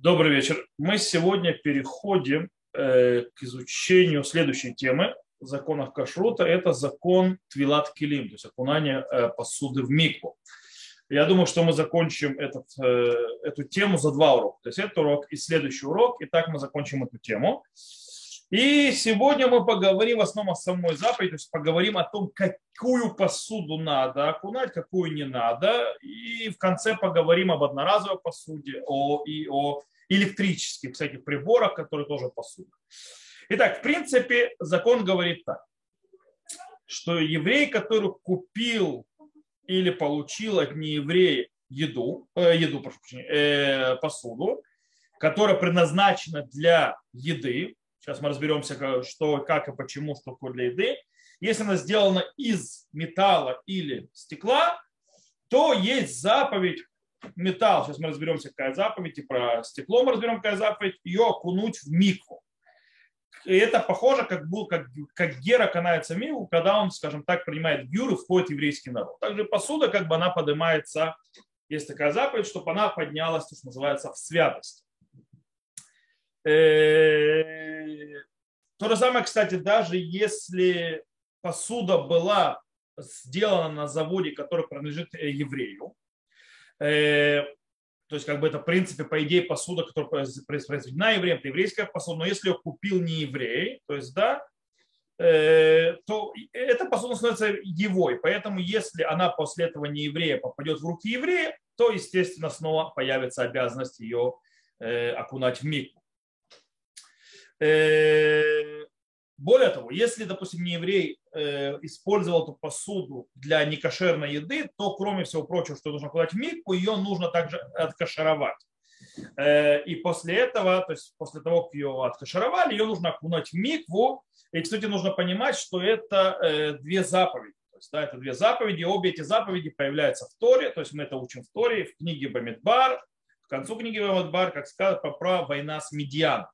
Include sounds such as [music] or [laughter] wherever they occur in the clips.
Добрый вечер. Мы сегодня переходим э, к изучению следующей темы законов кашрута. Это закон Твилат Килим, то есть окунание э, посуды в микву. Я думаю, что мы закончим этот, э, эту тему за два урока. То есть этот урок и следующий урок. И так мы закончим эту тему. И сегодня мы поговорим в основном о самой заповеди, то есть поговорим о том, какую посуду надо окунать, какую не надо. И в конце поговорим об одноразовой посуде о, и о электрических всяких приборах, которые тоже посуда. Итак, в принципе, закон говорит так, что еврей, который купил или получил от нееврея еду, э, еду прошу э, посуду, которая предназначена для еды, Сейчас мы разберемся, что, как и почему, что такое для еды. Если она сделана из металла или стекла, то есть заповедь металл. Сейчас мы разберемся, какая заповедь, и про стекло мы разберем, какая заповедь, ее окунуть в микву. И это похоже, как, был, как, как Гера канается в микву, когда он, скажем так, принимает гюру, входит в еврейский народ. Также посуда, как бы она поднимается, есть такая заповедь, чтобы она поднялась, то, что называется, в святость. Э, то же самое, кстати, даже если посуда была сделана на заводе, который принадлежит э, еврею, э, то есть, как бы это, в принципе, по идее, посуда, которая произведена евреем, это еврейская посуда, но если ее купил не еврей, то есть, да, то эта посуда становится его. И поэтому, если она после этого не еврея попадет в руки еврея, то, естественно, снова появится обязанность ее окунать в миг. Э, более того, если, допустим, не еврей э, использовал эту посуду для некошерной еды, то, кроме всего прочего, что нужно кладать в микву, ее нужно также откашаровать. Э, и после этого, то есть после того, как ее откашаровали, ее нужно окунуть в микву. И, кстати, нужно понимать, что это две заповеди. То есть, да, это две заповеди. Обе эти заповеди появляются в Торе. То есть мы это учим в Торе, в книге Бамидбар. В концу книги Бамидбар, как сказано, про война с Медианом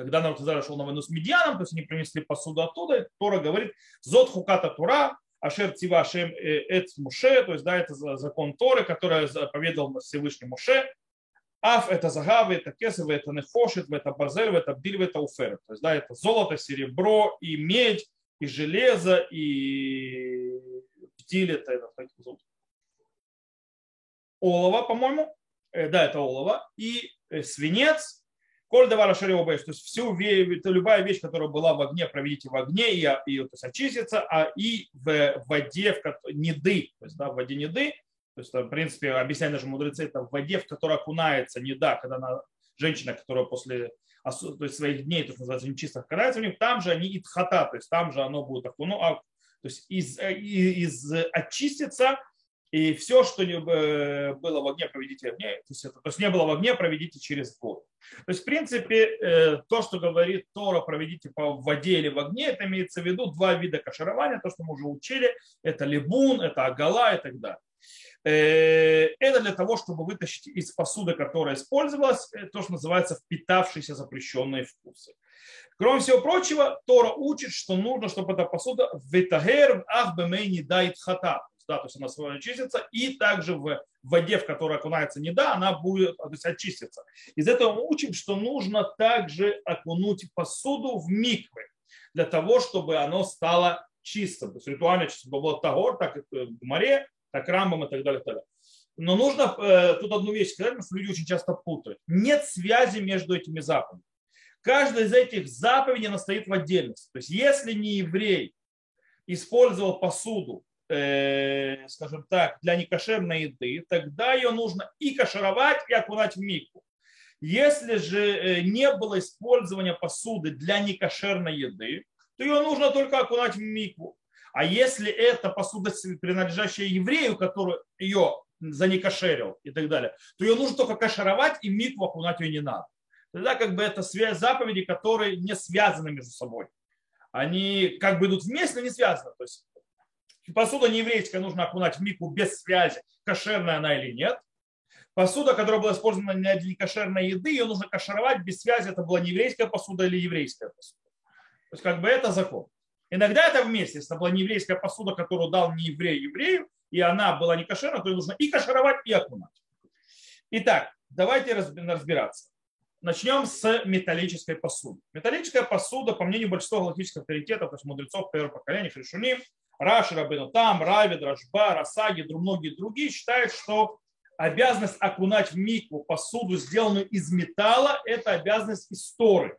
когда народ Израиля шел на войну с Медианом, то есть они принесли посуду оттуда, Тора говорит, зод хуката тура, ашер тива ашем э, эт муше, то есть да, это закон Торы, который заповедал Всевышний Муше, Аф это загавы, это кесов, это нехошит, это базель, это бдиль, это уфер. То есть, да, это золото, серебро и медь, и железо, и бдиль, это, это. Олово, по-моему, э, да, это олово, и э, свинец, Коль давара шареобэш, то есть всю любая вещь, которая была в огне, проведите в огне и, и то есть, очистится, а и в воде, в неды, то есть да, в воде неды, то есть, в принципе, объясняют даже мудрецы, это в воде, в которой окунается неда, когда она, женщина, которая после то есть, своих дней, то, что называется, нечистых окунается в них, там же они итхата, то есть там же оно будет окуну, а, то есть из, из, из очистится, и все, что не э, было в огне, проведите огне. То есть, это, то есть не было в огне, проведите через воду. То есть, в принципе, э, то, что говорит Тора, проведите по воде или в огне, это имеется в виду два вида каширования, то, что мы уже учили, это либун, это агала и так далее. Э, это для того, чтобы вытащить из посуды, которая использовалась, то, что называется впитавшиеся запрещенные вкусы. Кроме всего прочего, Тора учит, что нужно, чтобы эта посуда ветагер ах бемейни дает хата да, то есть она свое очистится, и также в воде, в которой окунается неда, она будет то есть, очиститься. Из этого мы учим, что нужно также окунуть посуду в миквы, для того, чтобы оно стало чистым. То есть ритуально чистым было тагор, так и в море, так рамбом и так далее. И так далее. Но нужно э, тут одну вещь сказать, потому что люди очень часто путают. Нет связи между этими заповедями. Каждая из этих заповедей она стоит в отдельности. То есть если не еврей использовал посуду э, скажем так, для некошерной еды, тогда ее нужно и кашировать, и окунать в мику. Если же э, не было использования посуды для некошерной еды, то ее нужно только окунать в мику. А если это посуда, принадлежащая еврею, который ее занекошерил и так далее, то ее нужно только кашировать, и микву окунать ее не надо. Тогда как бы это связь заповеди, которые не связаны между собой. Они как бы идут вместе, но не связаны. То есть Посуда не еврейская нужно окунать в мику без связи, кошерная она или нет. Посуда, которая была использована для некошерной еды, ее нужно кашировать без связи, это была не еврейская посуда или еврейская посуда. То есть как бы это закон. Иногда это вместе, если это была не еврейская посуда, которую дал не еврей еврею, и она была не кошерна, то ее нужно и кашировать, и окунать. Итак, давайте разбираться. начнем с металлической посуды. Металлическая посуда, по мнению большинства галактических авторитетов, то есть мудрецов первого поколения, Хришуним, Раши, Рабину Там, Рави, Дрожба, Расаги, многие другие считают, что обязанность окунать в микву посуду, сделанную из металла, это обязанность истории.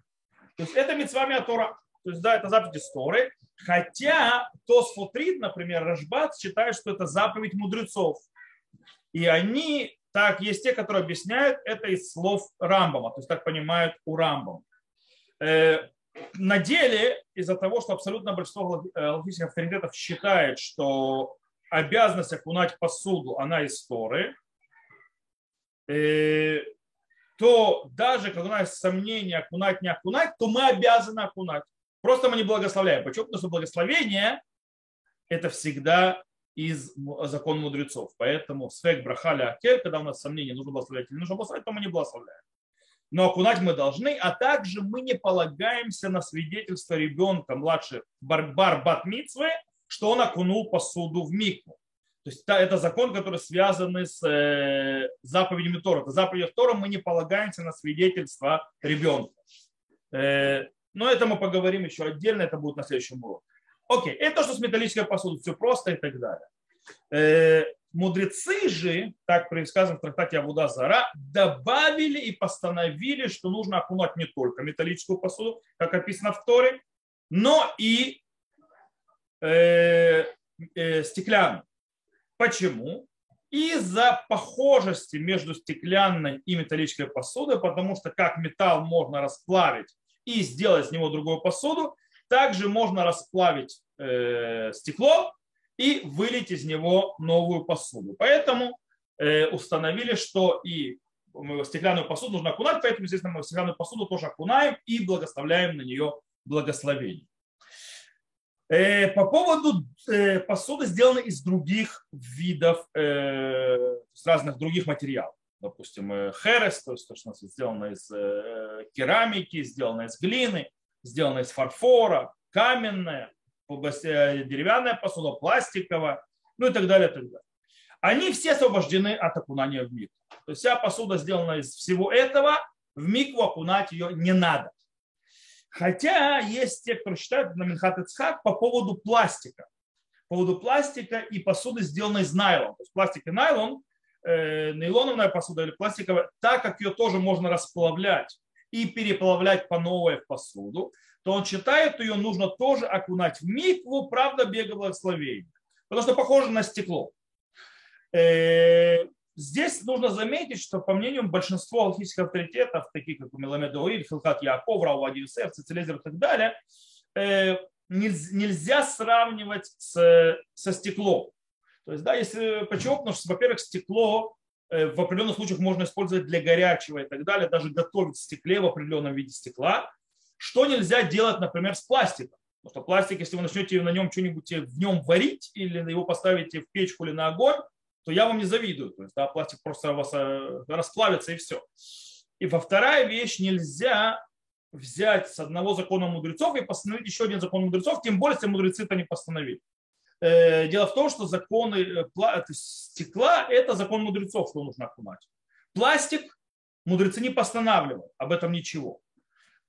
То есть это митцва Тора. То есть, да, это заповедь истории. Хотя Тосфутрид, например, Рашбат считает, что это заповедь мудрецов. И они, так, есть те, которые объясняют это из слов Рамбама, то есть так понимают у Рамбама. Э, на деле, из-за того, что абсолютно большинство логических авторитетов считает, что обязанность окунать посуду, она из Торы, э, то даже когда у нас сомнения, окунать, не окунать, то мы обязаны окунать. Просто мы не благословляем. Почему? Потому что благословение – это всегда из закона мудрецов. Поэтому свек брахаля акель, когда у нас сомнения, нужно благословлять или нужно благословлять, то мы не благословляем. Но окунать мы должны, а также мы не полагаемся на свидетельство ребенка, младше барбар бат митцвы, что он окунул посуду в микву. То есть это закон, который связан с э, заповедями Тора. Это заповедь Тора мы не полагаемся на свидетельство ребенка. Э, но это мы поговорим еще отдельно, это будет на следующем уроке. Окей, это то, что с металлической посудой, все просто и так далее. Мудрецы же, так сказано в трактате Абуда Зара, добавили и постановили, что нужно окунать не только металлическую посуду, как описано в Торе, но и э, э, стеклянную. Почему? Из-за похожести между стеклянной и металлической посудой, потому что как металл можно расплавить и сделать с него другую посуду, также можно расплавить э, стекло и вылить из него новую посуду. Поэтому э, установили, что и стеклянную посуду нужно окунать, поэтому, естественно, мы стеклянную посуду тоже окунаем и благословляем на нее благословение. Э, по поводу э, посуды, сделанной из других видов, э, с разных других материалов. Допустим, херес, то есть то, что сделано из керамики, сделано из глины, сделано из фарфора, каменная, деревянная посуда, пластиковая, ну и так далее, и так далее. Они все освобождены от окунания в микву. То есть вся посуда сделана из всего этого, в микву окунать ее не надо. Хотя есть те, кто считают на Минхат по поводу пластика. По поводу пластика и посуды, сделанной из найлона. То есть пластик и найлон, э, нейлоновая посуда или пластиковая, так как ее тоже можно расплавлять и переплавлять по новой в посуду, то он считает, ее нужно тоже окунать в микву, правда, бега благословения. Потому что похоже на стекло. Э, Здесь нужно заметить, что по мнению большинства алхимических авторитетов, таких как Меламед Уиль, Хилхат Яков, Рау Адиусеф, Цицелезер и так далее, э, нельзя сравнивать с, со стеклом. То есть, да, если, почему? Потому что, во-первых, стекло э, в определенных случаях можно использовать для горячего и так далее, даже готовить в стекле в определенном виде стекла, что нельзя делать, например, с пластиком. Потому что пластик, если вы начнете на нем что-нибудь в нем варить или его поставите в печку или на огонь, то я вам не завидую. То есть, да, пластик просто у вас э, расплавится и все. И во вторая вещь, нельзя взять с одного закона мудрецов и постановить еще один закон мудрецов, тем более, если мудрецы это не постановили. Э, дело в том, что законы э, стекла – это закон мудрецов, что нужно окунать. Пластик мудрецы не постанавливают, об этом ничего.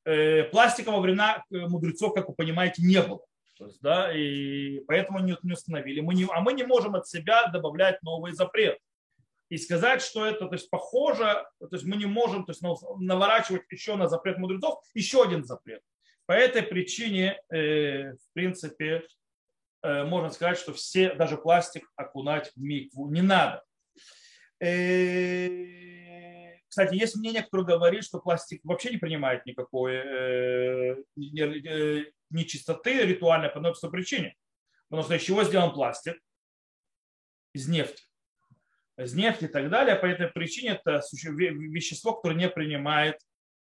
Пластика во времена мудрецов, как вы понимаете, не было. То есть, да, и поэтому не, не установили. Мы не, а мы не можем от себя добавлять новый запрет. И сказать, что это то есть, похоже, то есть мы не можем то есть, наворачивать еще на запрет мудрецов, еще один запрет. По этой причине, э, в принципе, э, можно сказать, что все, даже пластик окунать в микву не надо. Э, кстати, есть мнение, которое говорит, что пластик вообще не принимает никакой э, нечистоты ритуальной по одной причине. Потому что из чего сделан пластик? Из нефти. Из нефти и так далее. По этой причине это вещество, которое не принимает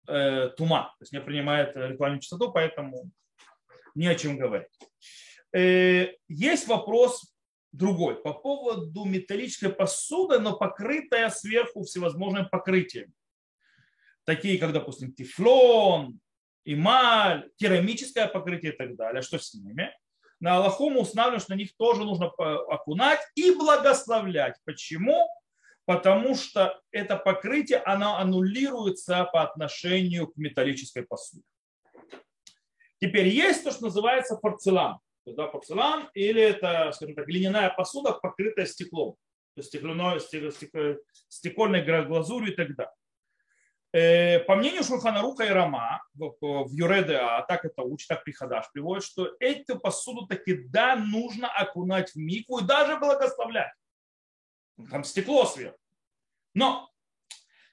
э, тума, то есть не принимает ритуальную чистоту, поэтому не о чем говорить. Э, есть вопрос другой по поводу металлической посуды, но покрытая сверху всевозможными покрытиями. Такие, как, допустим, тефлон, эмаль, керамическое покрытие и так далее. Что с ними? На Аллаху мы устанавливаем, что на них тоже нужно окунать и благословлять. Почему? потому что это покрытие, оно аннулируется по отношению к металлической посуде. Теперь есть то, что называется порцелан. То есть, да, порцелан или это, скажем так, глиняная посуда, покрытая стеклом. То есть стеклянной, стекольной глазурью и так далее. Э, по мнению Шурханаруха и Рама в Юреда, а так это учит, так Приходаш приводит, что эту посуду таки да, нужно окунать в микву и даже благословлять. Там стекло сверху. Но,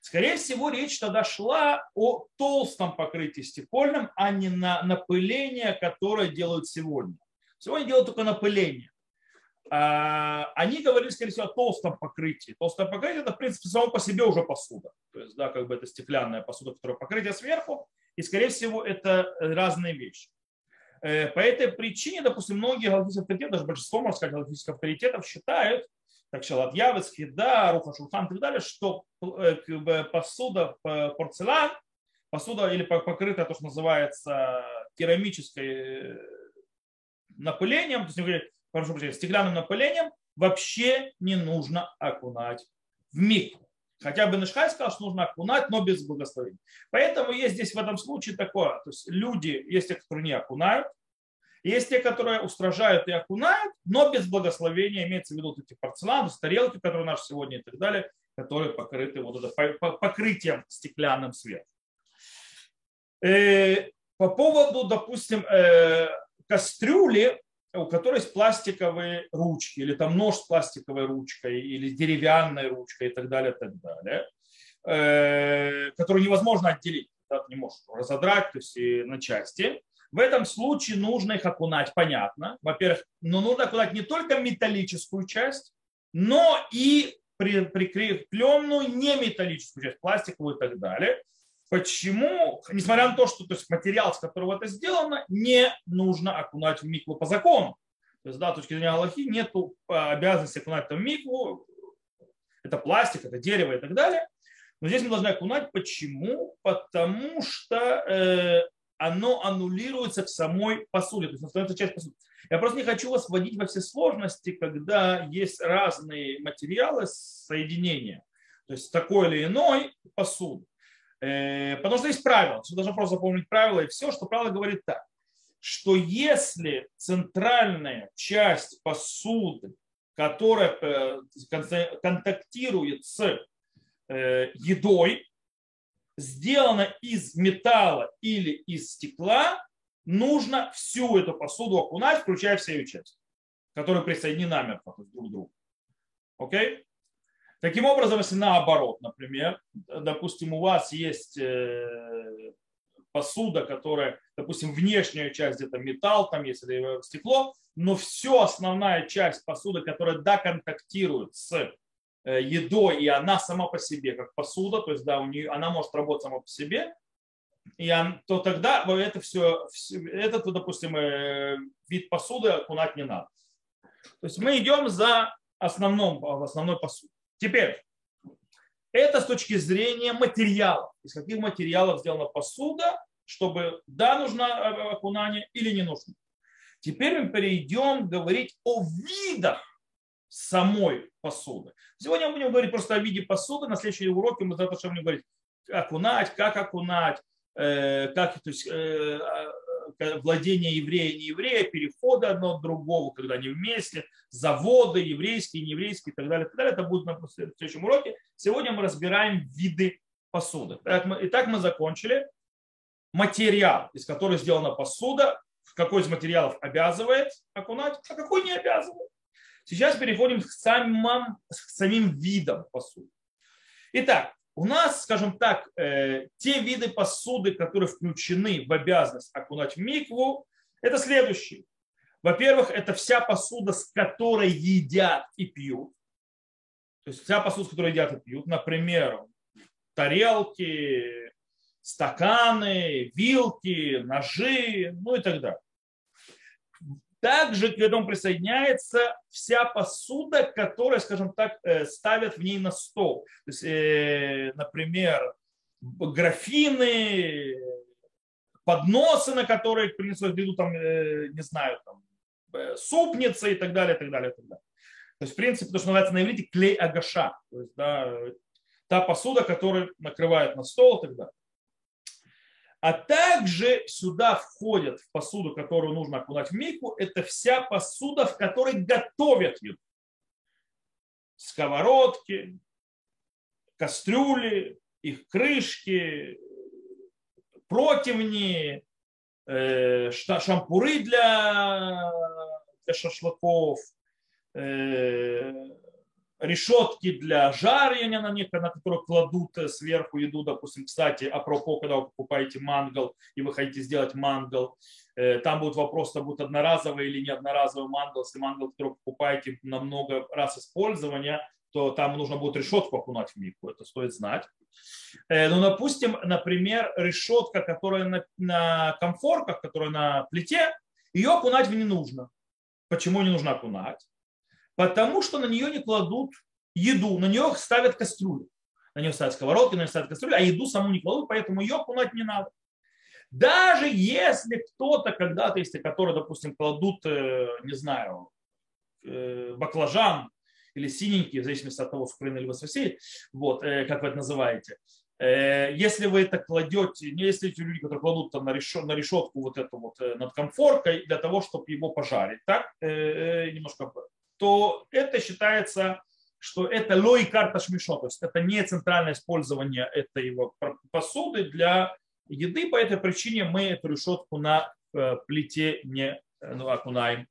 скорее всего, речь тогда шла о толстом покрытии стекольном, а не на напыление, которое делают сегодня. Сегодня делают только напыление. А, они говорили, скорее всего, о толстом покрытии. Толстое покрытие это, в принципе, само по себе уже посуда. То есть, да, как бы это стеклянная посуда, которая покрытие сверху, и, скорее всего, это разные вещи. Э, по этой причине, допустим, многие галактические авторитеты, даже большинство, можно сказать, галактических авторитетов считают, так Шалат Явецкий, да, Руха Шулхан и так далее, что э, посуда порцелан, посуда или покрытая то, что называется керамической э, напылением, то есть прошу прощения, стеклянным напылением вообще не нужно окунать в микву. Хотя бы Нишхай сказал, что нужно окунать, но без благословения. Поэтому есть здесь в этом случае такое. То есть люди, есть те, которые не окунают, есть те, которые устражают и окунают, но без благословения, имеется в виду эти порцеланы, тарелки, которые у нас сегодня и так далее, которые покрыты вот это, покрытием стеклянным сверху. Э, по поводу, допустим, э, кастрюли, у которой есть пластиковые ручки, или там нож с пластиковой ручкой, или деревянной ручкой и так далее, и так далее, э, которую невозможно отделить, ты не можешь разодрать то есть, на части. В этом случае нужно их окунать, понятно. Во-первых, но нужно окунать не только металлическую часть, но и прикрепленную неметаллическую часть, пластиковую и так далее. Почему, несмотря на то, что то есть материал, с которого это сделано, не нужно окунать в микву по закону. То есть, да, с точки зрения Аллахи, нет обязанности окунать в микву. Это пластик, это дерево и так далее. Но здесь мы должны окунать. Почему? Потому что э, оно аннулируется к самой посуде, то есть становится часть посуды. Я просто не хочу вас вводить во все сложности, когда есть разные материалы соединения, то есть такой или иной посуды. Э, потому что есть правило, вы должны просто запомнить правила и все, что правило говорит так, что если центральная часть посуды, которая э, контактирует с э, едой, сделана из металла или из стекла, нужно всю эту посуду окунать, включая все ее части, которые присоединены намертво друг к другу. Окей? Таким образом, если наоборот, например, допустим, у вас есть э, посуда, которая, допустим, внешняя часть где-то металл, там есть или стекло, но все основная часть посуды, которая доконтактирует с Э, едой, и она сама по себе, как посуда, то есть да, у нее, она может работать сама по себе, и он, то тогда это все, этот, допустим, э, вид посуды окунать не надо. То есть мы идем за основном, в основной посуде. Теперь, это с точки зрения материалов. Из каких материалов сделана посуда, чтобы да, нужно э, окунание или не нужно. Теперь мы перейдем говорить о видах самой посуды. Сегодня мы будем говорить просто о виде посуды. На следующем уроке мы завтра будем говорить, окунать, как окунать, э, как то есть, э, э, владение еврея, не еврея, переходы одно от другого, когда они вместе, заводы еврейские, нееврейские и так далее. И так далее. Это будет на следующем уроке. Сегодня мы разбираем виды посуды. Итак, мы закончили. Материал, из которого сделана посуда, какой из материалов обязывает окунать, а какой не обязывает. Сейчас переходим к самым, к самим видам посуды. Итак, у нас, скажем так, э, те виды посуды, которые включены в обязанность окунать в микву, это следующие. Во-первых, это вся посуда, с которой едят и пьют. То есть вся посуда, с которой едят и пьют. Например, тарелки, стаканы, вилки, ножи, ну и так далее. Также к этому присоединяется вся посуда, которая, скажем так, э, ставят в ней на стол. То есть, э, например, графины, подносы, на которые принесут еду, там, э, не знаю, там, супницы и так далее, и так далее, и так далее. То есть, в принципе, то, что называется на иврите клей агаша. То есть, да, та посуда, которая накрывает на стол и так далее. А также сюда входят в посуду, которую нужно окунать в мику, это вся посуда, в которой готовят еду. Сковородки, кастрюли, их крышки, противни, э, шампуры для, для шашлыков, э, решетки для жарения на них, на которых кладут э, сверху еду, допустим, кстати, апропо, когда вы покупаете мангал и вы хотите сделать мангал, там будет вопрос, это будет одноразовый или не одноразовый мангал. Если мангал, который покупаете на много раз использования, то там нужно будет решетку окунать в мику, это стоит знать. Ну, допустим, например, решетка, которая на, на комфорках, которая на плите, ее окунать не нужно. Почему не нужно окунать? Потому что на нее не кладут еду, на нее ставят кастрюлю. На нее ставят сковородки, на нее ставят кастрюлю, а еду саму не кладут, поэтому ее окунать не надо. Даже если кто-то когда-то, если который, допустим, кладут, э, не знаю, э, баклажан или синенький, в зависимости от того, с Украины или с России, вот, э, как вы это называете, если вы это кладете, не если эти люди, которые кладут там на, решетку, на решетку вот эту вот над комфоркой для того, чтобы его пожарить, так, немножко то это считается, что это лой карта шмишо, то есть это не центральное использование этой его посуды для еды, по этой причине мы эту решетку на э, плите не ну, окунаем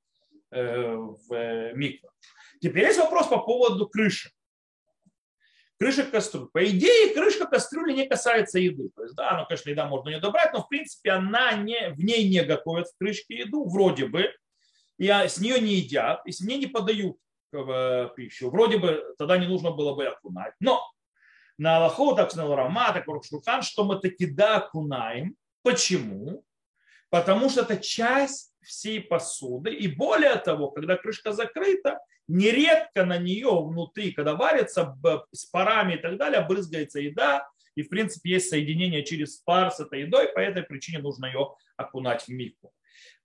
э, в микро. Теперь есть вопрос по поводу крыши. Крыша кастрюли. По идее, крышка кастрюли не касается еды. То есть, да, ну, конечно, еда можно не добрать, но в принципе она не, в ней не готовят в крышке еду, вроде бы и с нее не едят, и с ней не подают э, пищу. Вроде бы тогда не нужно было бы окунать. Но на Аллаху, так на Ларама, так Шурхан, что мы таки да окунаем. Почему? Потому что это часть всей посуды. И более того, когда крышка закрыта, нередко на нее внутри, когда варится с парами и так далее, брызгается еда, и в принципе есть соединение через пар с этой едой, по этой причине нужно ее окунать в мику.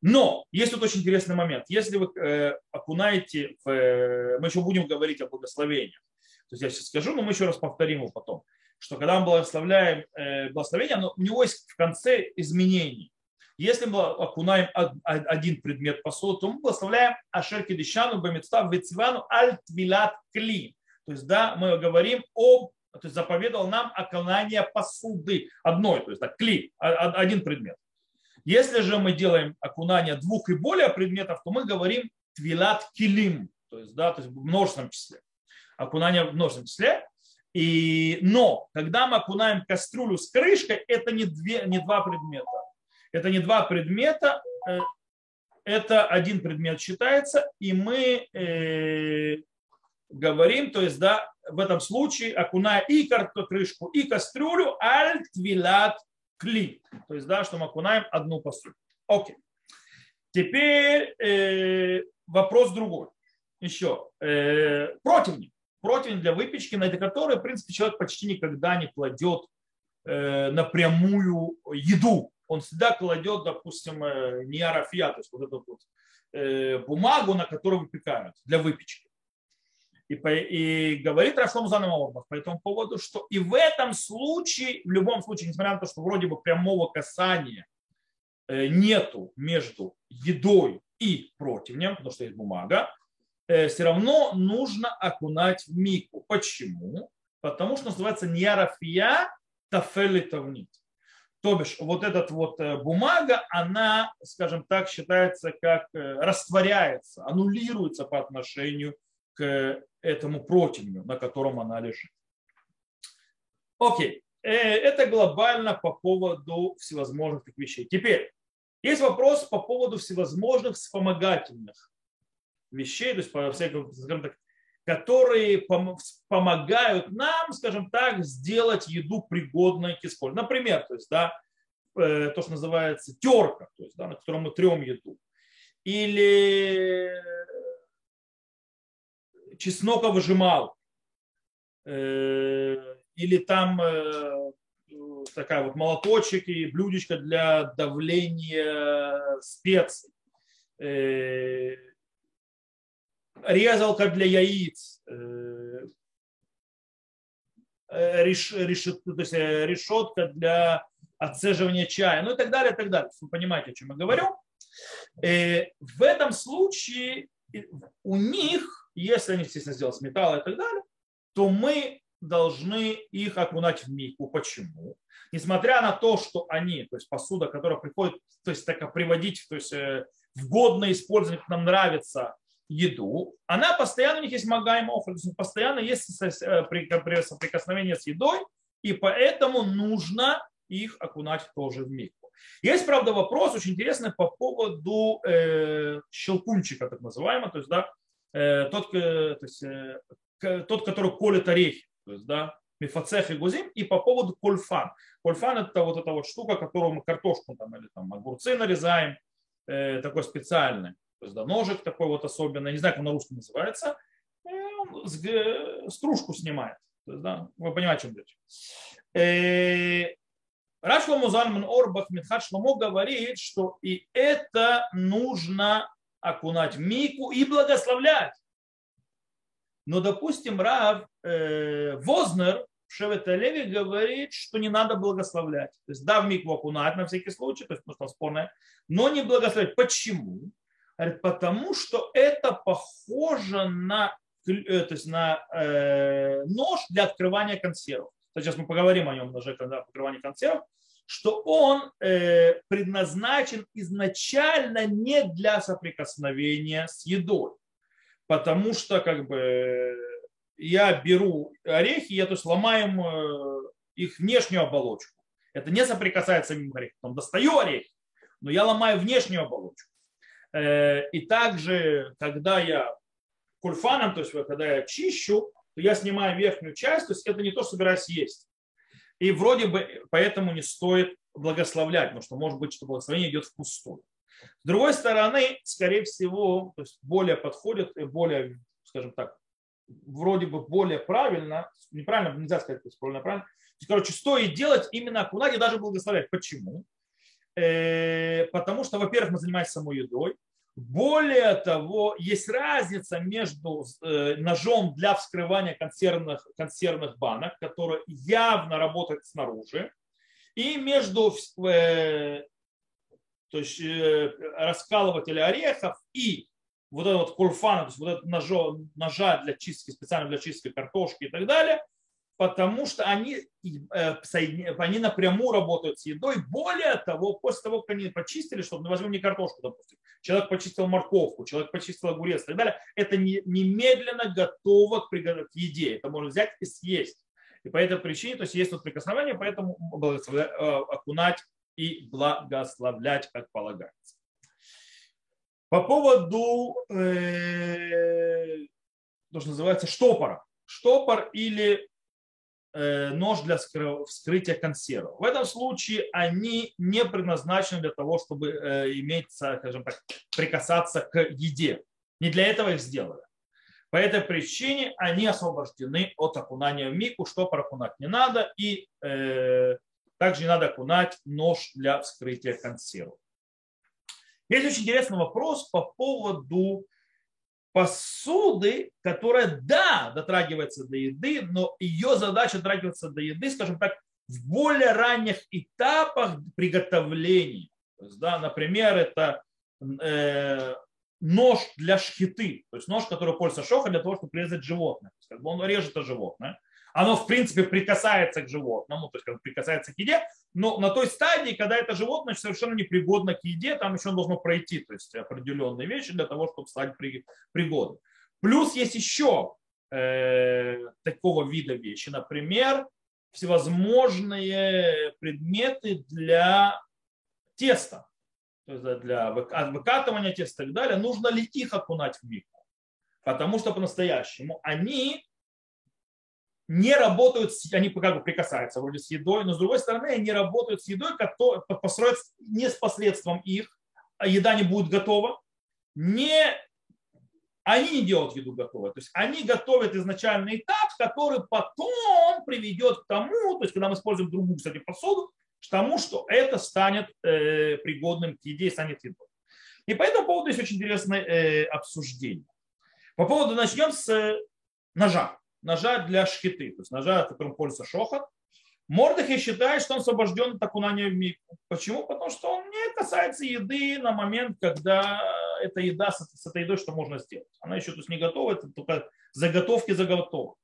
Но есть тут очень интересный момент. Если вы э, окунаете, в, э, мы еще будем говорить о благословении. То есть я сейчас скажу, но мы еще раз повторим его потом. Что когда мы благословляем э, благословение, у него есть в конце изменений. Если мы окунаем один предмет посуды, то мы благословляем Ашер Кедишану Бамитстав Вецвану Альтвилат Кли. То есть, да, мы говорим об, то есть заповедовал нам окунание посуды одной, то есть так, кли, один предмет. Если же мы делаем окунание двух и более предметов, то мы говорим твилат килим, то есть, да, то есть в множественном числе. Окунание в множественном числе. И, но когда мы окунаем кастрюлю с крышкой, это не, две, не два предмета. Это не два предмета, э, это один предмет считается, и мы э, говорим, то есть, да, в этом случае, окуная и крышку, и кастрюлю, аль твилат кли. То есть, да, что мы окунаем одну посуду. Окей. Теперь э, вопрос другой. Еще. Э, противни. Противень для выпечки, на который, в принципе, человек почти никогда не кладет э, напрямую еду. Он всегда кладет, допустим, э, не арафия, то есть вот эту вот э, бумагу, на которую выпекают для выпечки. И, и говорит Рашлом Занам Орбах по этому поводу, что и в этом случае, в любом случае, несмотря на то, что вроде бы прямого касания э, нету между едой и противнем, потому что есть бумага, э, все равно нужно окунать в мику. Почему? Потому что называется неарафия тафели тавнит. То бишь, вот эта вот э, бумага, она, скажем так, считается как растворяется, аннулируется по отношению к этому противню, на котором она лежит. Окей, э, это глобально по поводу всевозможных вещей. Теперь, есть вопрос по поводу всевозможных вспомогательных вещей, то есть, по всяким, скажем так, которые помогают нам, скажем так, сделать еду пригодной к использованию. Например, то есть, да, э, то, что называется терка, то есть, да, на котором мы трем еду. Или чесноков э, или там э, такая вот молоточек и блюдечко для давления специй. Э, резалка для яиц, решетка для отцеживания чая, ну и так далее, и так далее. Вы понимаете, о чем я говорю. В этом случае у них, если они, естественно, сделают с металла и так далее, то мы должны их окунать в мику. Почему? Несмотря на то, что они, то есть посуда, которая приходит, то есть так приводить то есть, в годное использование, нам нравится, еду, она постоянно, у них есть есть постоянно есть соприкосновение с едой, и поэтому нужно их окунать тоже в мику. Есть, правда, вопрос очень интересный по поводу э, щелкунчика, так называемого, то есть, да, э, тот, э, то есть, э, тот, который колет орехи, то есть, да, мифацех и гузим, и по поводу кольфан. Кольфан это вот эта вот штука, которую мы картошку там, или там огурцы нарезаем, э, такой специальный. То есть, да, ножик такой вот особенный, не знаю, как он на русском называется, он стружку снимает. То есть, да, вы понимаете, о чем речь. Э, Зальман Орбах Митхат Шломо говорит, что и это нужно окунать в мику и благословлять. Но, допустим, Рав э, Вознер в Шеветалеве говорит, что не надо благословлять. То есть, да, в микву окунать на всякий случай, то есть, потому спорное, но не благословлять. Почему? Говорит, потому что это похоже на, э, то есть на э, нож для открывания консервов. Сейчас мы поговорим о нем ноже когда открывании консервов, что он э, предназначен изначально не для соприкосновения с едой. Потому что как бы я беру орехи, я то есть ломаем э, их внешнюю оболочку. Это не соприкасается с самим орехом. Достаю орехи, но я ломаю внешнюю оболочку. Э, и также, когда я кульфаном, то есть когда я чищу, то я снимаю верхнюю часть, то есть это не то, что собираюсь есть. И вроде бы поэтому не стоит благословлять, потому что может быть, что благословение идет впустую. С другой стороны, скорее всего, то есть более подходит и более, скажем так, вроде бы более правильно, неправильно, нельзя сказать, что правильно, правильно. То короче, стоит делать именно окунать и даже благословлять. Почему? Э, потому что, во-первых, мы занимаемся самой едой. Более того, есть разница между э, ножом для вскрывания консервных, консервных банок, который явно работает снаружи, и между э, то есть, раскалывателя орехов и вот этот вот курфан, то есть вот этот ножа, ножа для чистки, специально для чистки картошки и так далее, потому что они, э, они напрямую работают с едой. Более того, после того, как они почистили, чтобы, ну, возьмем не картошку, допустим, человек почистил морковку, человек почистил огурец и так далее, это немедленно готово к, к еде. Это можно взять и съесть. И по этой причине, то есть есть тут прикосновение, поэтому э, окунать и благословлять, как полагается. По поводу, э, то, что называется, штопора. Штопор или нож для вскрытия консервов. В этом случае они не предназначены для того, чтобы э, иметь, скажем так, прикасаться к еде. Не для этого их сделали. По этой причине они освобождены от окунания в мику, что окунать не надо, и э, также не надо окунать нож для вскрытия консервов. Есть очень интересный вопрос по поводу посуды, которая, да, дотрагивается до еды, но ее задача дотрагиваться до еды, скажем так, в более ранних этапах приготовления. То есть, да, например, это э, нож для шхиты, то есть нож, который пользуется шоха для того, чтобы резать животное. То есть, как бы он режет это животное оно в принципе прикасается к животному, то есть как прикасается к еде, но на той стадии, когда это животное совершенно непригодно к еде, там еще должно пройти то есть определенные вещи для того, чтобы стать пригодным. Плюс есть еще э, такого вида вещи, например, всевозможные предметы для теста, то есть для выкатывания теста и так далее, нужно ли их окунать в мику? Потому что по-настоящему они не работают, они как бы прикасаются вроде с едой, но с другой стороны они работают с едой, которая построят не с посредством их, а еда не будет готова, не, они не делают еду готовой. То есть они готовят изначальный этап, который потом приведет к тому, то есть когда мы используем другую, кстати, посуду, к тому, что это станет э, пригодным к еде станет едой. И по этому поводу есть очень интересное э, обсуждение. По поводу, начнем с ножа. Ножа для шкиты, то есть ножа, которым пользуется шохот. Мордыхи считает, что он освобожден от окунания в мику. Почему? Потому что он не касается еды на момент, когда эта еда с, этой едой что можно сделать. Она еще то есть, не готова, это только заготовки заготовок.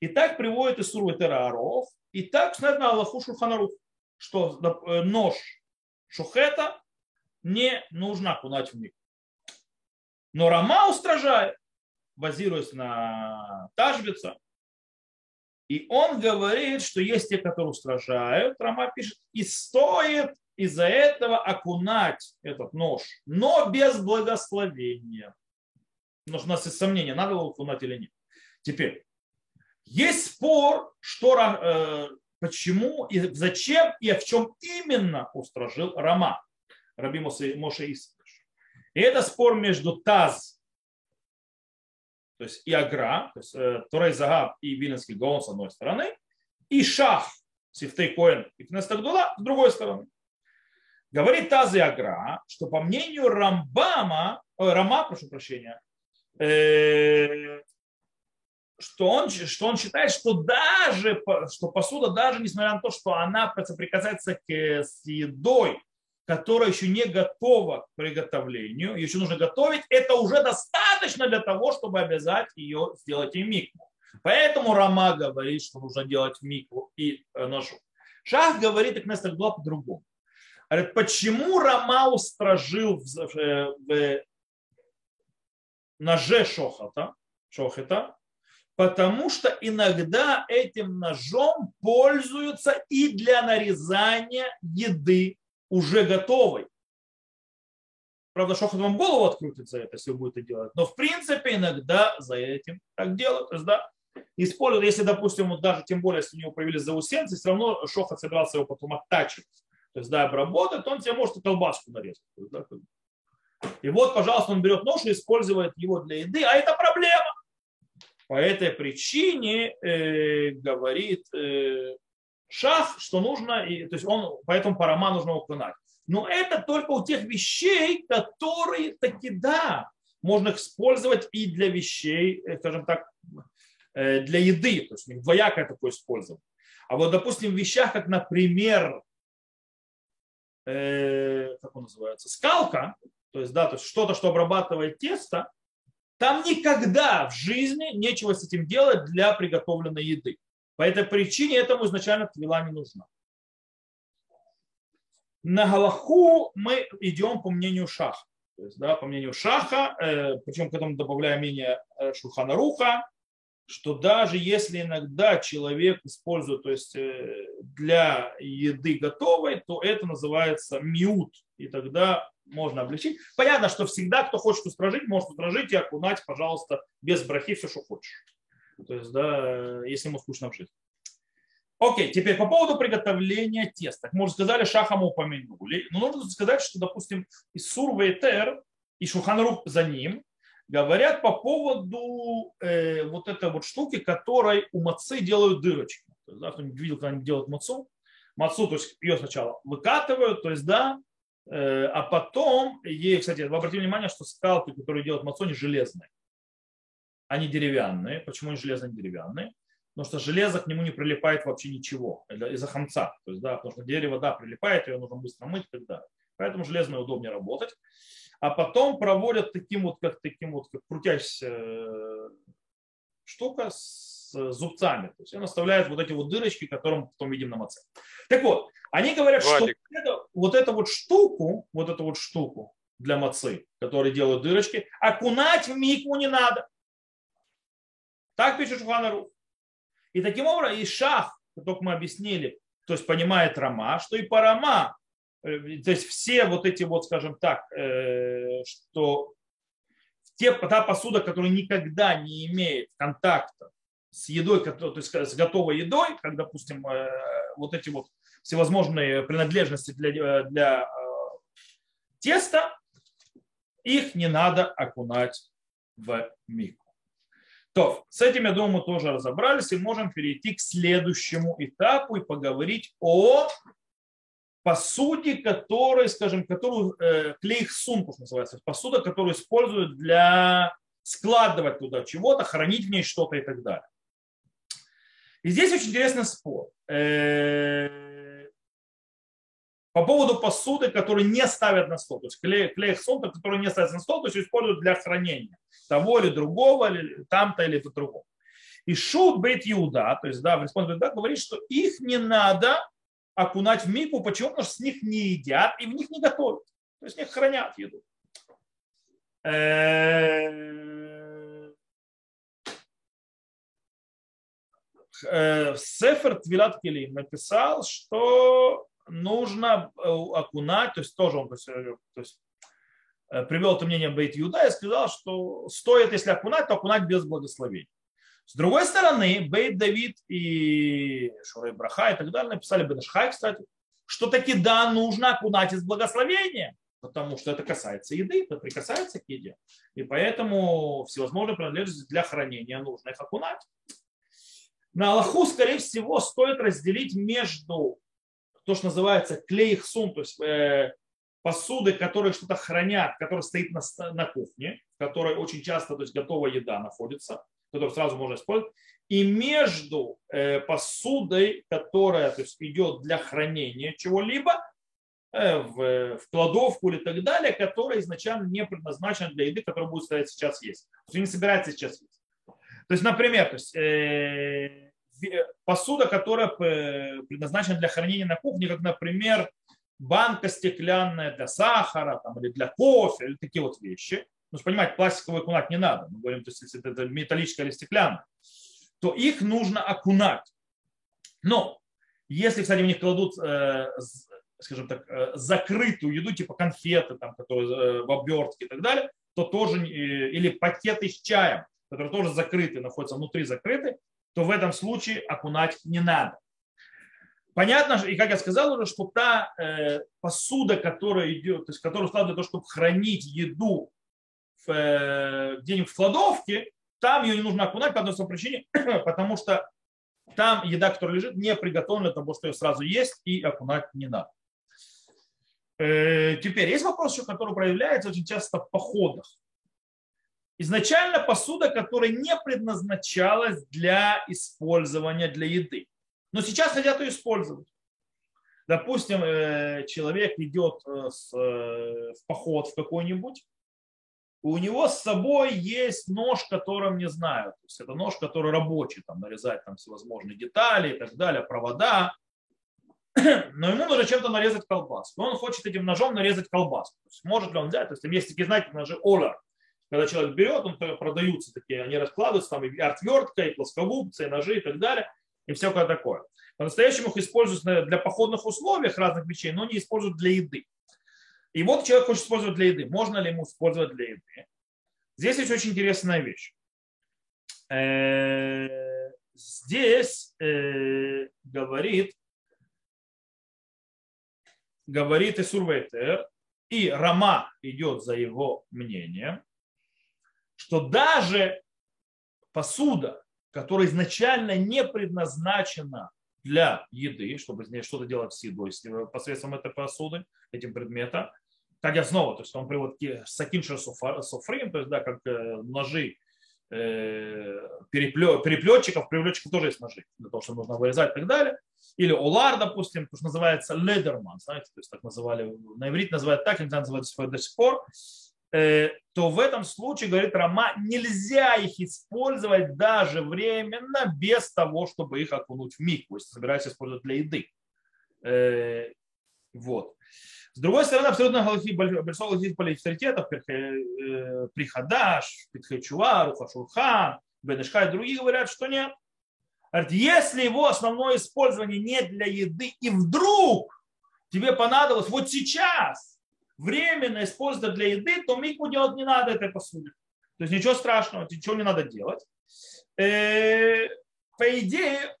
И так приводит из Суры Терааров, и так смотрит на Аллаху Шурханарух, что э, нож шухета не нужно окунать в мику. Но Рама устражает, базируясь на Тажбица, и он говорит, что есть те, которые устражают, Рама пишет, и стоит из-за этого окунать этот нож, но без благословения. Потому что у нас есть сомнения, надо его окунать или нет. Теперь, есть спор, что, э, почему и зачем и в чем именно устражил Рама, Раби Моше Исакаш. И это спор между Таз то есть и Агра, то есть э, Турей Загаб и Виленский Гаон с одной стороны, и Шах, Сифтей Коэн и Кнестагдула с другой стороны. Говорит Таз и Агра, что по мнению Рамбама, ой, Рама, прошу прощения, э, что он, что он считает, что даже что посуда, даже несмотря на то, что она соприкасается к, с едой, которая еще не готова к приготовлению, еще нужно готовить, это уже достаточно для того, чтобы обязать ее сделать и микву. Поэтому Рама говорит, что нужно делать микву и э, ножу. Шах говорит, и Кнестер была по-другому. Говорит, почему Рама устражил в, э, в, в ноже шохата, шохета? Потому что иногда этим ножом пользуются и для нарезания еды уже готовой. Правда, Шохот вам голову открутит за это, если вы будете делать. Но в принципе иногда за этим так делают. То есть, да, используют, если, допустим, вот даже тем более, если у него появились заусенцы, все равно Шохот собирался его потом оттачивать. То есть, да, обработать, он тебе может и колбаску нарезать. Да, и вот, пожалуйста, он берет нож и использует его для еды, а это проблема. По этой причине э, говорит э, шах, что нужно, и, то есть он, поэтому парама нужно укрынать. Но это только у тех вещей, которые таки да, можно использовать и для вещей, э, скажем так, э, для еды, то есть двоякое такое использование. А вот, допустим, в вещах, как, например, э, как он называется, скалка, то есть, да, то есть что-то, что обрабатывает тесто, там никогда в жизни нечего с этим делать для приготовленной еды. По этой причине этому изначально твила не нужна. На Галаху мы идем по мнению Шаха. То есть, да, по мнению Шаха, э, причем к этому добавляем мнение э, Шуханаруха, что даже если иногда человек использует то есть, э, для еды готовой, то это называется миут. И тогда можно облегчить. Понятно, что всегда, кто хочет устражить, может устражить и окунать, пожалуйста, без брахи все, что хочешь. То есть, да, если ему скучно в жизни. Окей, теперь по поводу приготовления теста. Мы уже сказали, шахам упомянули. Но нужно сказать, что, допустим, Исур Вейтер и Шуханрук за ним говорят по поводу э, вот этой вот штуки, которой у мацы делают дырочки. То есть, да, кто-нибудь видел, когда они делают мацу? Мацу, то есть ее сначала выкатывают, то есть, да, э, а потом, ей, кстати, обратите внимание, что скалки, которые делают мацу, они железные они деревянные. Почему они железные, деревянные? Потому что железо к нему не прилипает вообще ничего из-за хамца. То есть, да, потому что дерево, да, прилипает, ее нужно быстро мыть и так далее. Поэтому железное удобнее работать. А потом проводят таким вот, как таким вот, как крутящаяся э, штука с зубцами. То есть он оставляет вот эти вот дырочки, которые мы потом видим на маце. Так вот, они говорят, Владик. что это, вот эту вот штуку, вот эту вот штуку для мацы, которые делают дырочки, окунать в микву не надо. Так пишет Шуханарух. И таким образом и шах, только мы объяснили, то есть понимает Рама, что и парама, э, то есть все вот эти вот, скажем так, э, что те, та посуда, которая никогда не имеет контакта с едой, то есть с готовой едой, как, допустим, э, вот эти вот всевозможные принадлежности для, для теста, их не надо окунать в мику. То, с этим, я думаю, мы тоже разобрались и можем перейти к следующему этапу и поговорить о посуде, которая, скажем, которую э, клейх сумку называется, посуда, которую используют для складывать туда чего-то, хранить в ней что-то и так далее. И здесь очень интересный спор. Э, по поводу посуды, которые не ставят на стол. То есть клей, клей сонта, которые не ставят на стол, то есть используют для хранения того или другого, или там-то или другого. И шут бейт Иуда, то есть да, в респонсе да, говорит, что их не надо окунать в мику. Почему? Потому что с них не едят и в них не готовят. То есть них хранят еду. Э, э, Сефер Твилат Келим написал, что нужно э, окунать, то есть тоже он то есть, то есть, привел это мнение Бейт Юда и сказал, что стоит, если окунать, то окунать без благословения. С другой стороны, Бейт Давид и Шурей Браха и так далее написали Бенешхай, кстати, что таки да, нужно окунать из благословения, потому что это касается еды, это прикасается к еде. И поэтому всевозможные принадлежности для хранения нужно их окунать. На Аллаху, скорее всего, стоит разделить между то, что называется клейхсун, то есть э, посуды, которые что-то хранят, которые стоит на, на кухне, в которой очень часто то есть, готовая еда находится, которую сразу можно использовать, и между э, посудой, которая то есть, идет для хранения чего-либо, э, в, в кладовку или так далее, которая изначально не предназначена для еды, которая будет стоять сейчас есть. То есть не собирается сейчас есть. То есть, например, то есть, э, посуда, которая предназначена для хранения на кухне, как, например, банка стеклянная для сахара там, или для кофе, или такие вот вещи – ну, понимать, пластиковый окунать не надо. Мы говорим, то есть, если это металлическое или стеклянное, то их нужно окунать. Но если, кстати, в них кладут, э, скажем так, э, закрытую еду, типа конфеты, там, которые э, в обертке и так далее, то тоже, или пакеты с чаем, которые тоже закрыты, находятся внутри закрыты, то в этом случае окунать не надо. Понятно, и как я сказал уже, что та э, посуда, которая идет, то есть которую складывают для того, чтобы хранить еду Э, где-нибудь в кладовке, там ее не нужно окунать по одной причине, [clears throat] потому что там еда, которая лежит, не приготовлена для того, что ее сразу есть, и окунать не надо. Э, теперь есть вопрос еще, который проявляется очень часто в походах. Изначально посуда, которая не предназначалась для использования для еды. Но сейчас хотят ее использовать. Допустим, э, человек идет в поход в какой-нибудь, у него с собой есть нож, которым не знаю. То есть это нож, который рабочий, там нарезать там всевозможные детали и так далее, провода. [clears throat] Но ему нужно чем-то нарезать колбаску. Он хочет этим ножом нарезать колбаску. То есть может ли он взять? То есть там есть такие, знаете, ножи Олар. Когда человек берет, он продаются такие, они раскладываются, там и отвертка, и плоскогубцы, и ножи и так далее, и все такое. По-настоящему их используют для походных условиях разных вещей, но не используют для еды. И вот человек хочет использовать для еды. Можно ли ему использовать для еды? Здесь есть очень интересная вещь. Э, здесь э, говорит, говорит Исурвейтер, и Рама идет за его мнением, что даже посуда, которая изначально не предназначена для еды, чтобы из ней что-то делать с едой посредством этой посуды, этим предмета. Как я снова, то есть он приводит сакинша софрим, то есть да, как э, ножи э, переплетчиков, переплетчиков тоже есть ножи, для того, что нужно вырезать и так далее. Или олар, допустим, то, что называется ледерман, знаете, то есть так называли, на иврите называют так, нельзя называть до сих пор. Э, то в этом случае, говорит Рома, нельзя их использовать даже временно без того, чтобы их окунуть в миг, если собираешься использовать для еды. Э, вот. С другой стороны, абсолютно большое галахи авторитетов, э, Прихадаш, Питхачуа, Рухашурхан, Бенешха и другие говорят, что нет. Говорят, если его основное использование не для еды, и вдруг тебе понадобилось вот сейчас временно использовать для еды, то микву делать не надо этой посуде. То есть ничего страшного, ничего не надо делать. Э, по идее,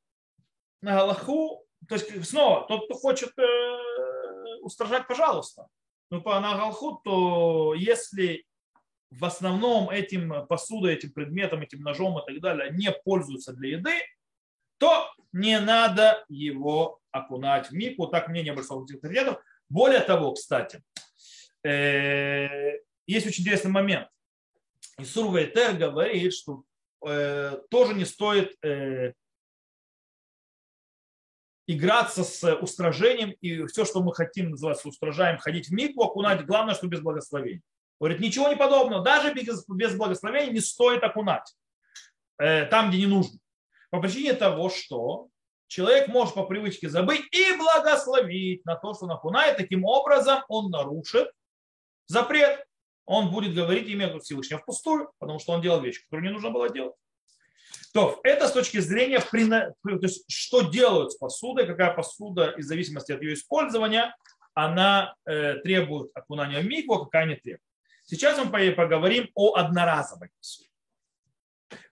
на Галаху, то есть снова, тот, кто хочет э, устражать, пожалуйста. Но по Галаху, то если в основном этим посудой, этим предметом, этим ножом и так далее не пользуются для еды, то не надо его окунать в мику. Так мнение большого авторитетов. Более того, кстати, есть очень интересный момент. И Сурвейтер говорит, что э, тоже не стоит э, играться с устражением и все, что мы хотим называть устражаем, ходить в микву, окунать, главное, что без благословения. Говорит, ничего не подобного, даже без, без благословения не стоит окунать э, там, где не нужно. По причине того, что человек может по привычке забыть и благословить на то, что он окунает. Таким образом он нарушит запрет. Он будет говорить имя Всевышнего впустую, потому что он делал вещь, которую не нужно было делать. То, это с точки зрения, то есть, что делают с посудой, какая посуда, из зависимости от ее использования, она э, требует окунания в микву, а какая не требует. Сейчас мы поговорим о одноразовой посуде.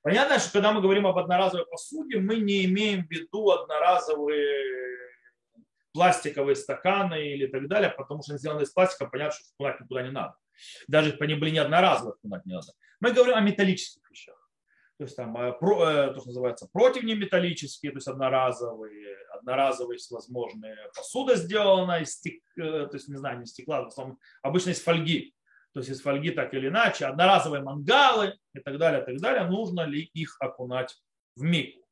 Понятно, что когда мы говорим об одноразовой посуде, мы не имеем в виду одноразовые пластиковые стаканы или так далее, потому что они сделаны из пластика, понятно, что вкунать никуда не надо. Даже если бы они были не одноразовые, вкунать не надо. Мы говорим о металлических вещах. То есть там э, э, то, что называется противни металлические, то есть одноразовые, одноразовые всевозможные посуда сделана из стек, э, то есть не знаю, не стекла, в основном обычно из фольги то есть из фольги так или иначе, одноразовые мангалы и так далее, и так далее, нужно ли их окунать в мику.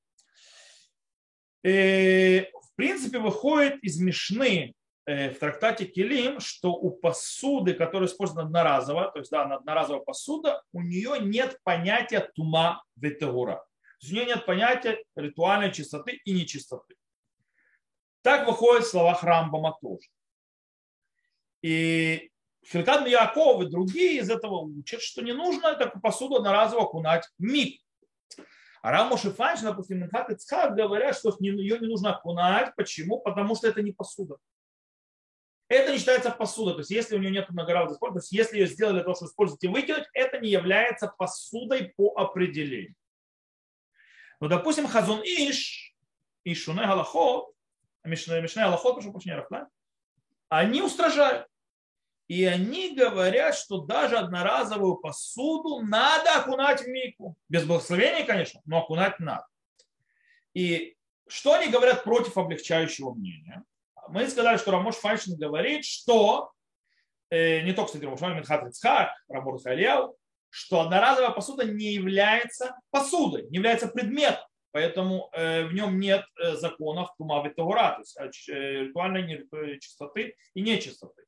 И, принципе, выходит из Мишны э, в трактате Келим, что у посуды, которая используется одноразово, то есть да, одноразовая посуда, у нее нет понятия тума ветегура. То есть у нее нет понятия ритуальной чистоты и нечистоты. Так выходит в словах Рамбама тоже. И Хилкат Яков и другие из этого учат, что не нужно эту посуду одноразово окунать в миг. А Рамош и Фанч, допустим, Минхат и Цхак говорят, что ее не нужно окунать. Почему? Потому что это не посуда. Это не считается посуда. То есть, если у нее нет многоразового использования, то есть, если ее сделали для того, чтобы использовать и выкинуть, это не является посудой по определению. Но, допустим, Хазон Иш, Ишуне Галахот, Мишне Галахот, прошу прощения, они устражают. И они говорят, что даже одноразовую посуду надо окунать в мику. Без благословения, конечно, но окунать надо. И что они говорят против облегчающего мнения? Мы сказали, что Рамош Файшин говорит, что, э, не только, кстати, Рамош Файшин, Ицхак, Рамош Халияу, что одноразовая посуда не является посудой, не является предметом. Поэтому э, в нем нет э, законов тума то есть э, ритуальной чистоты и нечистоты.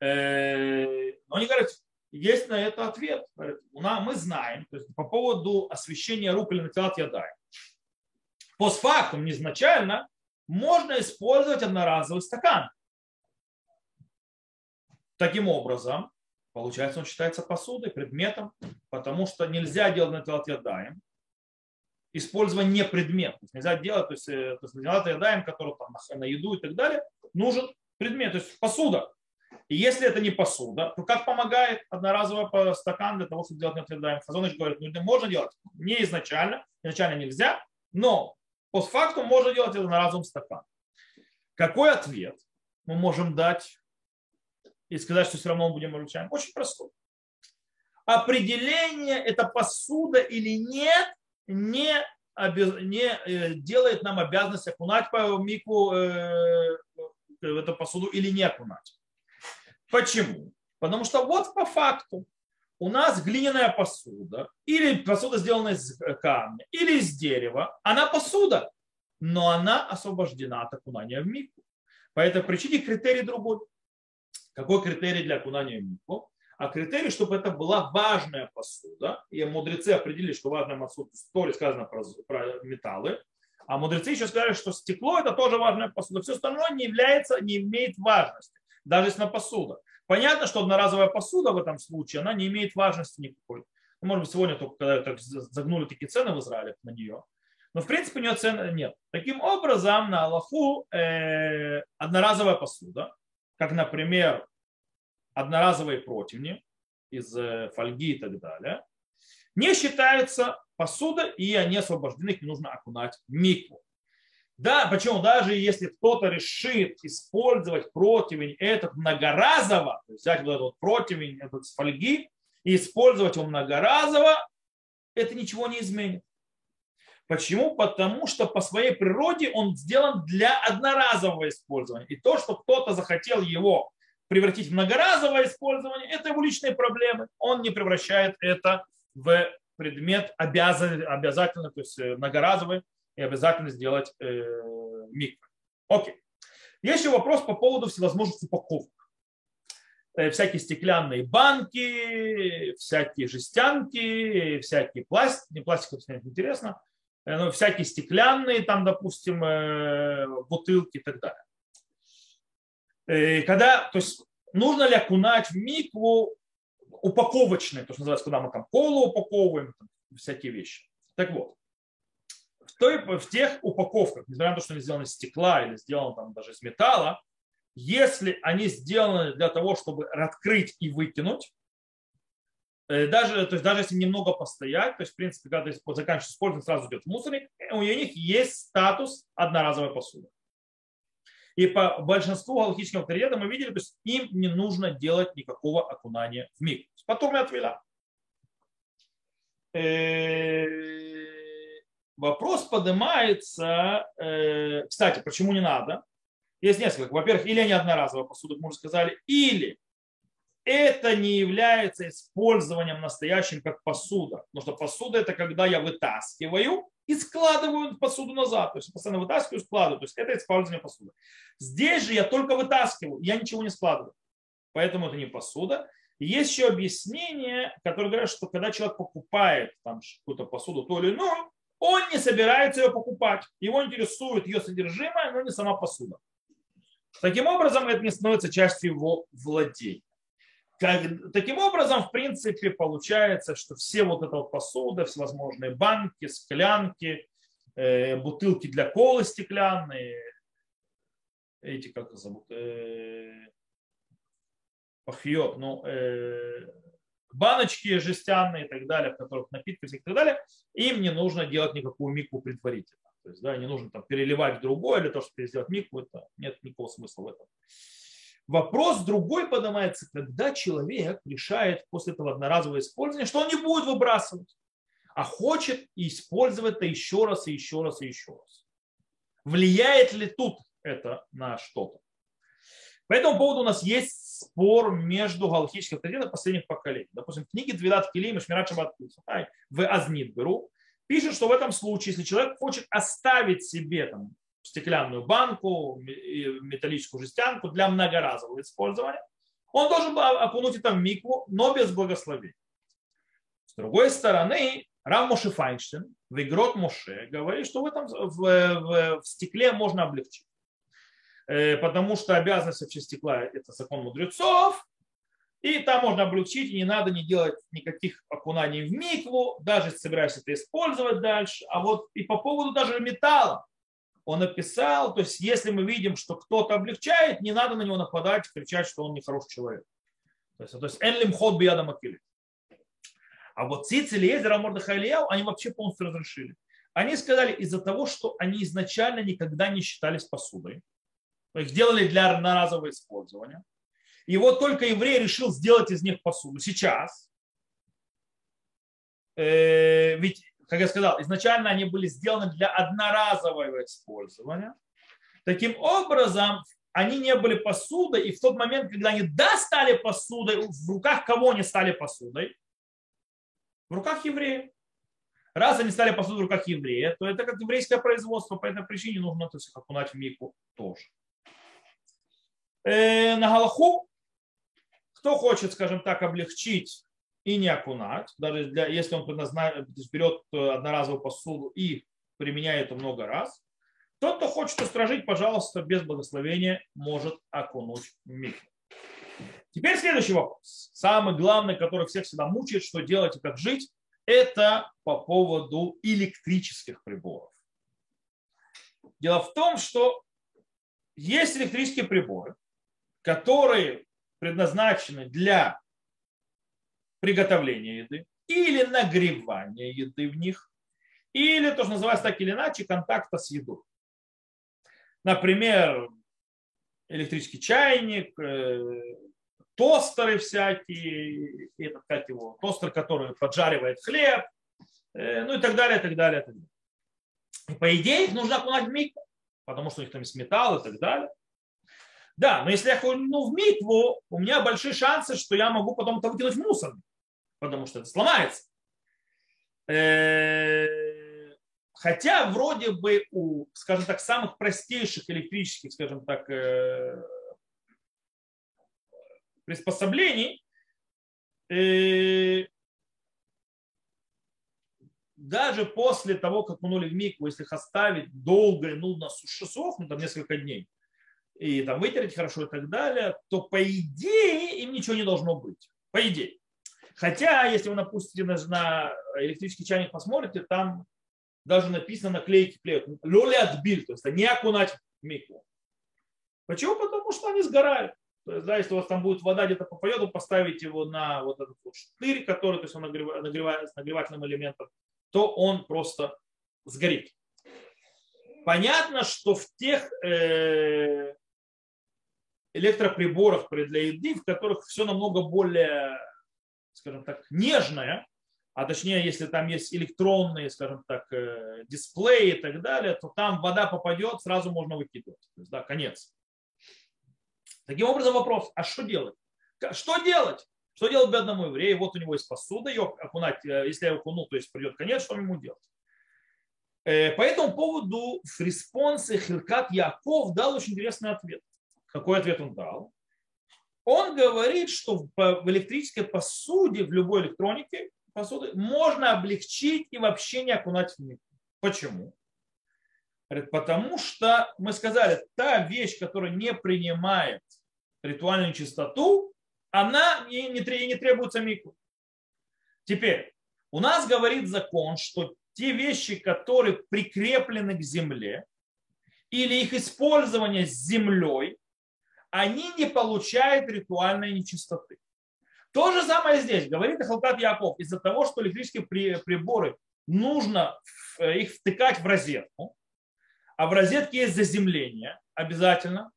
Э, но они говорят, есть на это ответ. Мы знаем, то есть по поводу освещения рук или натилат ядай. Постфактум, изначально, можно использовать одноразовый стакан. Таким образом, получается, он считается посудой, предметом, потому что нельзя делать натилат ядаем, используя не предмет. То есть нельзя делать, то есть, э, то есть натилат ядаем, который там на еду и так далее, нужен предмет, то есть посуда. И если это не посуда, то как помогает одноразовый стакан для того, чтобы делать неотъедаемый? Хазоныч говорит, ну это можно делать не изначально, изначально нельзя, но постфактум можно делать одноразовым стакан. Какой ответ мы можем дать и сказать, что все равно мы будем изучаем? Очень простой. Определение, это посуда или нет, не, не э, делает нам обязанность окунать по мику э, в эту посуду или не окунать. Почему? Потому что вот по факту у нас глиняная посуда, или посуда сделана из камня, или из дерева, она посуда, но она освобождена от окунания в мику. По этой причине критерий другой. Какой критерий для окунания в мику? А критерий, чтобы это была важная посуда. И мудрецы определили, что важная посуда, то ли сказано про, про металлы, а мудрецы еще сказали, что стекло это тоже важная посуда. Все остальное не является, не имеет важности даже если на посуда. Понятно, что одноразовая посуда в этом случае, она не имеет важности никакой. Ну, может быть, сегодня только когда так загнули такие цены в Израиле на нее. Но в принципе у нее цен нет. Таким образом, на Аллаху э, одноразовая посуда, как, например, одноразовые противни из э, фольги и так далее, не считаются посуда, и они освобождены, их не нужно окунать в микву. Да, почему даже если кто-то решит использовать противень этот многоразово, взять вот этот противень этот с фольги и использовать его многоразово, это ничего не изменит. Почему? Потому что по своей природе он сделан для одноразового использования. И то, что кто-то захотел его превратить в многоразовое использование, это его личные проблемы. Он не превращает это в предмет обязан, обязательно, то есть э, многоразовый и обязательно сделать э, микро. Окей. Еще вопрос по поводу всевозможных упаковок. Э, всякие стеклянные банки, всякие жестянки, всякие пластик, не пластик, это интересно, э, но всякие стеклянные, там, допустим, бутылки и так далее. Когда, то есть нужно ли окунать в микву упаковочные, то, что называется, куда мы там колу упаковываем, там, всякие вещи. Так вот, той, в тех упаковках, несмотря на то, что они сделаны из стекла или сделаны там даже из металла, если они сделаны для того, чтобы открыть и выкинуть, э, даже, то есть даже если немного постоять, то есть, в принципе, когда ты заканчиваешь использовать, сразу идет в мусорник, у них есть статус одноразовой посуды. И по большинству галактических авторитетов мы видели, то есть им не нужно делать никакого окунания в миг. Потом я отвела. Вопрос поднимается, э, кстати, почему не надо? Есть несколько. Во-первых, или они одноразовая посуда, как мы уже сказали, или это не является использованием настоящим как посуда. Потому что посуда это когда я вытаскиваю и складываю посуду назад. То есть постоянно вытаскиваю, складываю. То есть это использование посуды. Здесь же я только вытаскиваю, я ничего не складываю. Поэтому это не посуда. есть еще объяснение, которое говорят, что когда человек покупает там какую-то посуду, то или иную, он не собирается ее покупать. Его интересует ее содержимое, но не сама посуда. Таким образом, это не становится частью его владения. Как, таким образом, в принципе, получается, что все вот эта вот посуда, всевозможные банки, склянки, э, бутылки для колы стеклянные, эти как зовут, э, пахиот, ну, э, баночки жестяные и так далее, в которых напитки и так далее, им не нужно делать никакую микву предварительно. То есть, да, не нужно там переливать в другое или то, чтобы сделать микву, это нет никакого смысла в этом. Вопрос другой поднимается, когда человек решает после этого одноразового использования, что он не будет выбрасывать, а хочет использовать это еще раз и еще раз и еще раз. Влияет ли тут это на что-то? По этому поводу у нас есть спор между галактическими авторитетами последних поколений. Допустим, в книге Двилат Килим и Шмират Шабат в Азнит беру, пишет, что в этом случае, если человек хочет оставить себе там, стеклянную банку, металлическую жестянку для многоразового использования, он должен окунуть это в микву, но без благословения. С другой стороны, Рав Моше Файнштейн в Игрот Моше говорит, что в, этом, в, в, в стекле можно облегчить. Э, потому что обязанность вообще стекла – это закон мудрецов, и там можно облегчить, и не надо не делать никаких окунаний в микву, даже собираешься это использовать дальше. А вот и по поводу даже металла, он написал, то есть если мы видим, что кто-то облегчает, не надо на него нападать, кричать, что он нехороший человек. То есть, то есть энлим ход биада макили. А вот Циц, Элиезер, Амордаха Ильяу, они вообще полностью разрешили. Они сказали из-за того, что они изначально никогда не считались посудой. Их делали для одноразового использования. И вот только еврей решил сделать из них посуду. Сейчас. Э, ведь как я сказал, изначально они были сделаны для одноразового использования. Таким образом, они не были посудой, и в тот момент, когда они да стали посудой, в руках кого они стали посудой? В руках евреев. Раз они стали посудой в руках еврея, то это как еврейское производство, по этой причине нужно то есть, окунать в мику тоже. Э, на Галаху, кто хочет, скажем так, облегчить и не окунать, даже для, если он берет э, одноразовую посуду и применяет это много раз. Тот, кто хочет устражить, пожалуйста, без благословения может окунуть микву. Теперь следующий вопрос. Самый главный, который всех всегда мучает, что делать и как жить, это по поводу электрических приборов. Дело в том, что есть электрические приборы, которые предназначены для приготовления еды, или нагревания еды в них, или то, что называется так или иначе, контакта с едой. Например, электрический чайник, э, тостеры всякие, этот, как его, тостер, который поджаривает хлеб, э, ну и так далее, так далее, так далее. И по идее их нужно окунать в микро, потому что у них там есть металл и так далее. Да, но если я окуну в микву, у меня большие шансы, что я могу потом это выкинуть в мусор, потому что это сломается. Э, хотя вроде бы у, скажем так, самых простейших электрических, скажем так, э, приспособлений даже после того, как манули в микву, если их оставить долго и нудно сохнуть, там несколько дней, и там вытереть хорошо и так далее, то по идее им ничего не должно быть. По идее. Хотя, если вы напустите на, электрический чайник, посмотрите, там даже написано наклейки клеют. Лоли отбиль, то есть не окунать в микву. Почему? Потому что они сгорают. То есть, да, если у вас там будет вода где-то попадет, вы поставите его на вот этот вот штырь, который, то есть он нагревает, нагревательным элементом, то он просто сгорит. Понятно, что в тех э, электроприборах для еды, в которых все намного более, скажем так, нежное, а точнее, если там есть электронные, скажем так, э, дисплеи и так далее, то там вода попадет, сразу можно выкидывать. То есть, да, конец. Таким образом вопрос, а что делать? Что делать? Что делать бедному еврею? Вот у него есть посуда, ее окунать, э, если я окуну, то есть придет конец, что ему делать? Э, по этому поводу в респонсе Хилкат Яков дал очень интересный ответ. Какой ответ он дал? Он говорит, что в электрической посуде, в любой электронике посуды, можно облегчить и вообще не окунать в них. Почему? Потому что мы сказали, та вещь, которая не принимает ритуальную чистоту, она не, не, не требуется мику. Теперь, у нас говорит закон, что те вещи, которые прикреплены к земле, или их использование с землей, они не получают ритуальной нечистоты. То же самое здесь, говорит Халкат Яков, из-за того, что электрические приборы нужно их втыкать в розетку, а в розетке есть заземление обязательно,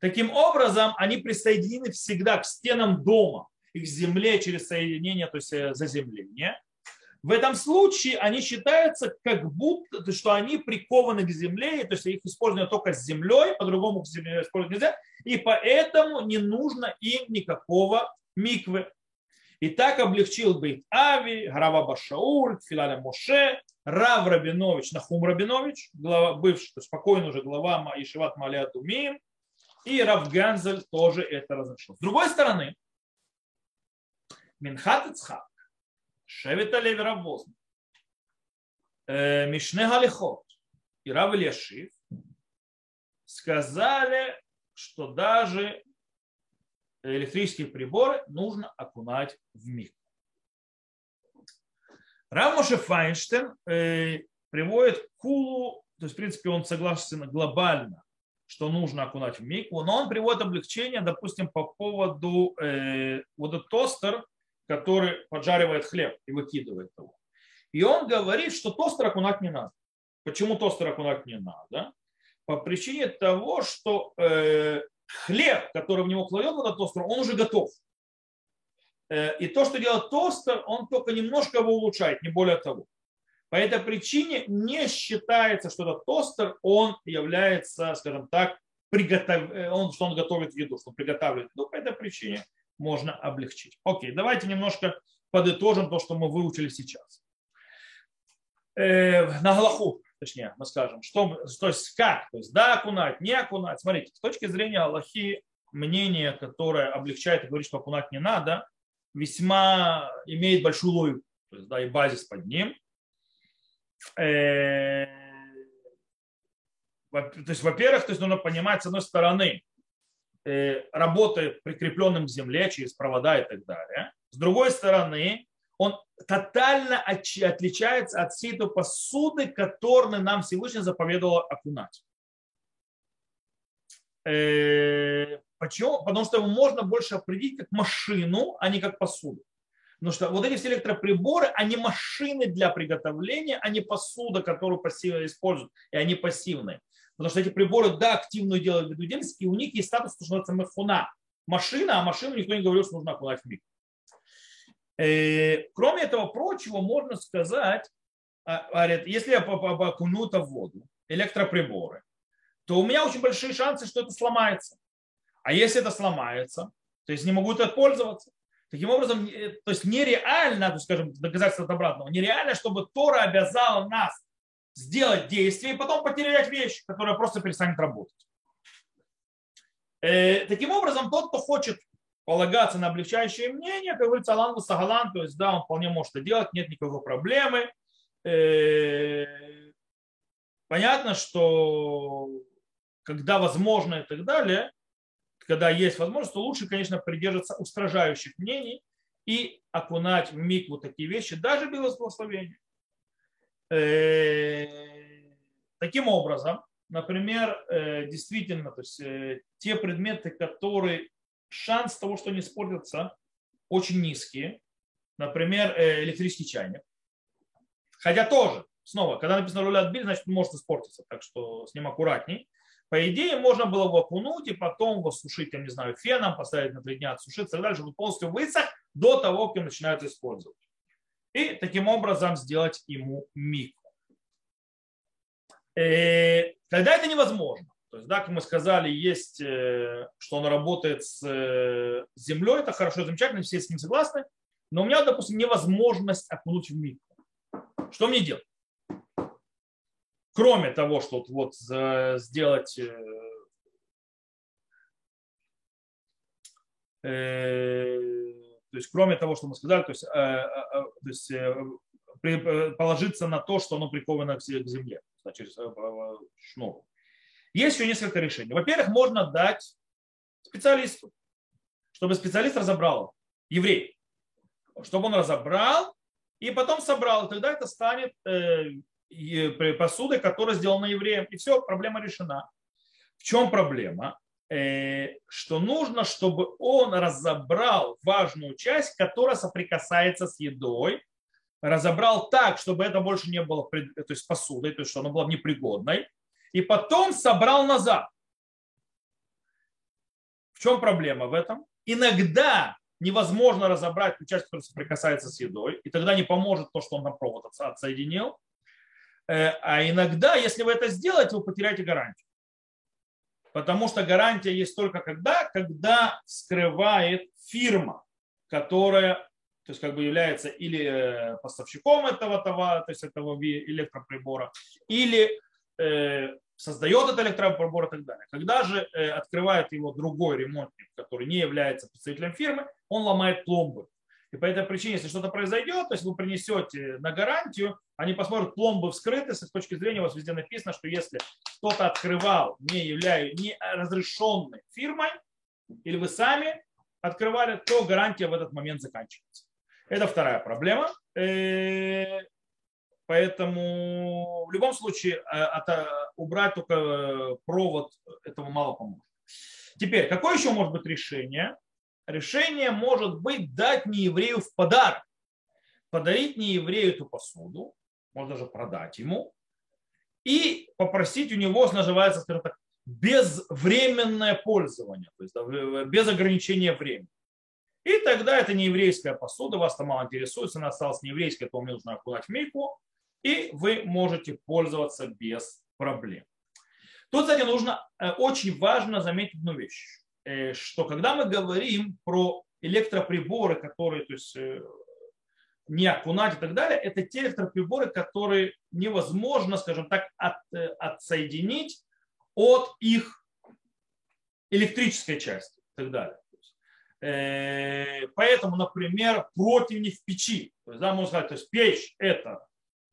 Таким образом, они присоединены всегда к стенам дома и к земле через соединение, то есть э, заземление. В этом случае они считаются как будто, что они прикованы к земле, то есть их используют только с землей, по-другому к земле использовать нельзя, и поэтому не нужно им никакого миквы. И так облегчил Бейт Ави, Грава Башауль, Филяля Моше, Рав Рабинович, Нахум Рабинович, глава, бывший, спокойно уже глава Ишеват Маля Думим, и Рав Ганзель тоже это разрешил. С другой стороны, Минхат Ицхак, Шевита Леви Равозн, э, Мишне Галихот и Рав Ильяшив сказали, что даже электрические приборы нужно окунать в миг. Рав Моше Файнштейн э, приводит кулу, то есть, в принципе, он согласен глобально что нужно окунать в микву, но он приводит облегчение, допустим, по поводу э, вот этот тостер, который поджаривает хлеб и выкидывает его. И он говорит, что тостер окунать не надо. Почему тостер окунать не надо? По причине того, что э, хлеб, который в него кладет в этот тостер, он уже готов. Э, и то, что делает тостер, он только немножко его улучшает, не более того. По этой причине не считается, что этот тостер, он является, скажем так, приготов... Э, он, что он готовит еду, что он приготавливает еду. По этой причине можно облегчить. Окей, давайте немножко подытожим то, что мы выучили сейчас. Э, на Галаху, точнее, мы скажем, что, то есть как, то есть да, окунать, не окунать. Смотрите, с точки зрения Аллахи, мнение, которое облегчает и говорит, что окунать не надо, весьма имеет большую логику, то есть, да, и базис под ним. Э, то есть, во-первых, то есть нужно понимать, с одной стороны, работает прикрепленным к земле через провода и так далее. С другой стороны, он тотально отличается от всей той посуды, которую нам Всевышний заповедовал окунать. Э, почему? Потому что его можно больше определить как машину, а не как посуду. Потому что вот эти все электроприборы, они машины для приготовления, а не посуда, которую пассивно используют, и они пассивные. Потому что эти приборы, да, активную делают виду деятельности, и у них есть статус, что называется мехуна. Машина, а машину никто не говорил, что нужно окунать в миг. Э, кроме этого прочего, можно сказать, а, если я окуну это в воду, электроприборы, то у меня очень большие шансы, что это сломается. А если это сломается, то есть не могу это пользоваться. Таким образом, то есть нереально, скажем, доказательство от обратного, нереально, чтобы Тора обязала нас сделать действие и потом потерять вещь, которая просто перестанет работать. Э, таким образом, тот, кто хочет полагаться на облегчающее мнение, как говорится, Алан Сагалан, то есть да, он вполне может это делать, нет никакой проблемы. Э, понятно, что когда возможно и так далее, когда есть возможность, то лучше, конечно, придерживаться устражающих мнений и окунать в микву такие вещи, даже без благословения. Э, таким образом, например, э, действительно, то есть э, те предметы, которые шанс того, что они испортятся, очень низкие. Например, электрический чайник. Хотя тоже, снова, когда написано руля отбили, значит, может испортиться, так что с ним аккуратней. По идее, можно было бы окунуть и потом его сушить, я не знаю, феном, поставить на три дня, отсушить и так далее, чтобы полностью высох до того, как начинают использовать. И таким образом сделать ему микро. Э, когда это невозможно, то есть, да, как мы сказали, есть, э, что он работает с э, землей, это хорошо, замечательно, все с ним согласны, но у меня, допустим, невозможность окунуть в микро. Что мне делать? кроме того, что вот сделать э, э, то есть кроме того, что мы сказали, то есть, э, то есть положиться на то, что оно приковано к земле, через шнур. Есть еще несколько решений. Во-первых, можно дать специалисту, чтобы специалист разобрал еврей, чтобы он разобрал и потом собрал. И тогда это станет посуды, которая сделана евреем. И все, проблема решена. В чем проблема? Э, что нужно, чтобы он разобрал важную часть, которая соприкасается с едой, разобрал так, чтобы это больше не было то есть посудой, то есть что она была непригодной, и потом собрал назад. В чем проблема в этом? Иногда невозможно разобрать ту часть, которая соприкасается с едой, и тогда не поможет то, что он там провод отсоединил. Э, а иногда, если вы это сделаете, вы потеряете гарантию. Потому что гарантия есть только когда, когда скрывает фирма, которая то есть как бы является или э, поставщиком этого товара, то есть этого электроприбора, или э, создает этот электроприбор и так далее. Когда же открывает его другой ремонтник, который не является представителем фирмы, он ломает пломбы. И по этой причине, если что-то произойдет, то есть вы принесете на гарантию, они посмотрят, пломбы вскрыты, с точки зрения у вас везде написано, что если кто-то открывал, не являя не разрешенной фирмой, или вы сами открывали, то гарантия в этот момент заканчивается. Это вторая проблема. Э, поэтому в любом случае э, убрать только провод этого мало поможет. Теперь, какое еще может быть решение? Решение может быть дать нееврею в подарок. Подарить нееврею эту посуду, можно даже продать ему, и попросить у него, называется, скажем так, безвременное пользование, то есть без ограничения времени. И тогда это не еврейская посуда, вас там мало интересует, она осталась не еврейская, то мне нужно окунать в мейку, и вы можете пользоваться без проблем. Тут, кстати, нужно, э, очень важно заметить одну вещь. Э, что когда мы говорим про электроприборы, которые то есть, э, не окунать и так далее, это те электроприборы, которые невозможно, скажем так, от, э, отсоединить от их электрической части и так далее. Поэтому, например, противни в печи. То есть, да, можно сказать, то есть печь – это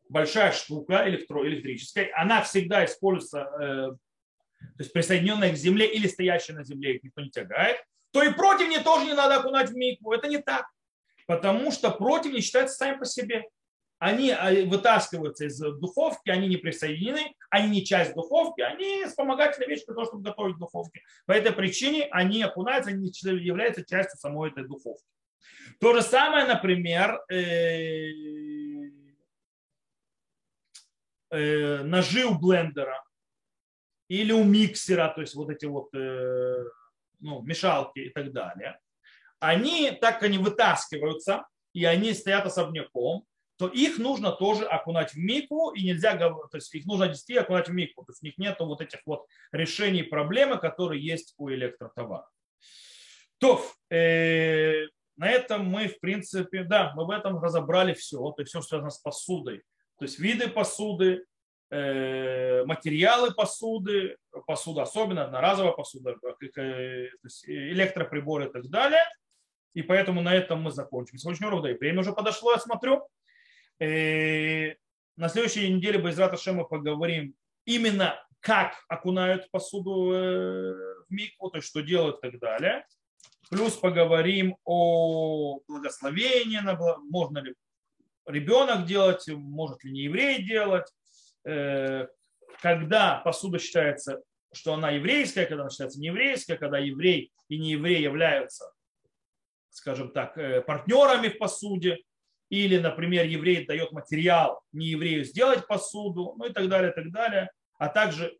большая штука электро, электрическая, она всегда используется то есть присоединенная к земле или стоящая на земле, их никто не тягает, то и противни тоже не надо окунать в микву. Это не так. Потому что противни считаются сами по себе. Они а, вытаскиваются из духовки, они не присоединены, они не часть духовки, они вспомогательная вещь для того, чтобы готовить в духовке. По этой причине они окунаются, они являются частью самой этой духовки. То же самое, например, э, э, ножи у блендера или у миксера, то есть вот эти вот э, ну, мешалки и так далее, они, так как они вытаскиваются, и они стоят особняком, то их нужно тоже окунать в мику, и нельзя, то есть их нужно нести окунать в мику, то есть у них нет вот этих вот решений проблемы, которые есть у электротовара. То, э, на этом мы, в принципе, да, мы в этом разобрали все. То есть все связано с посудой. То есть виды посуды, материалы посуды, посуда особенно, одноразовая посуда, э, электроприборы и так далее. И поэтому на этом мы закончим сегодняшний урок. Да и время уже подошло, я смотрю. Э, на следующей неделе без Раташа мы поговорим именно как окунают посуду э, в микву, то есть что делают и так далее. Плюс поговорим о благословении, можно ли ребенок делать, может ли не еврей делать, э, когда посуда считается, что она еврейская, когда она считается нееврейская, когда еврей и нееврей являются, скажем так, э, партнерами в посуде, или, например, еврей дает материал нееврею сделать посуду, ну и так далее, и так далее, а также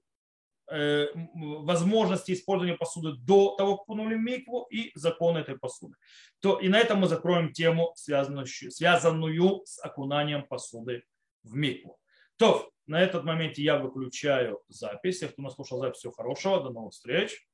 Э, возможности использования посуды до того, как окунули микву и закон этой посуды. То, и на этом мы закроем тему, связанную, связанную с окунанием посуды в микву. То, на этот момент я выключаю запись. Если кто нас слушал запись, всего хорошего. До новых встреч.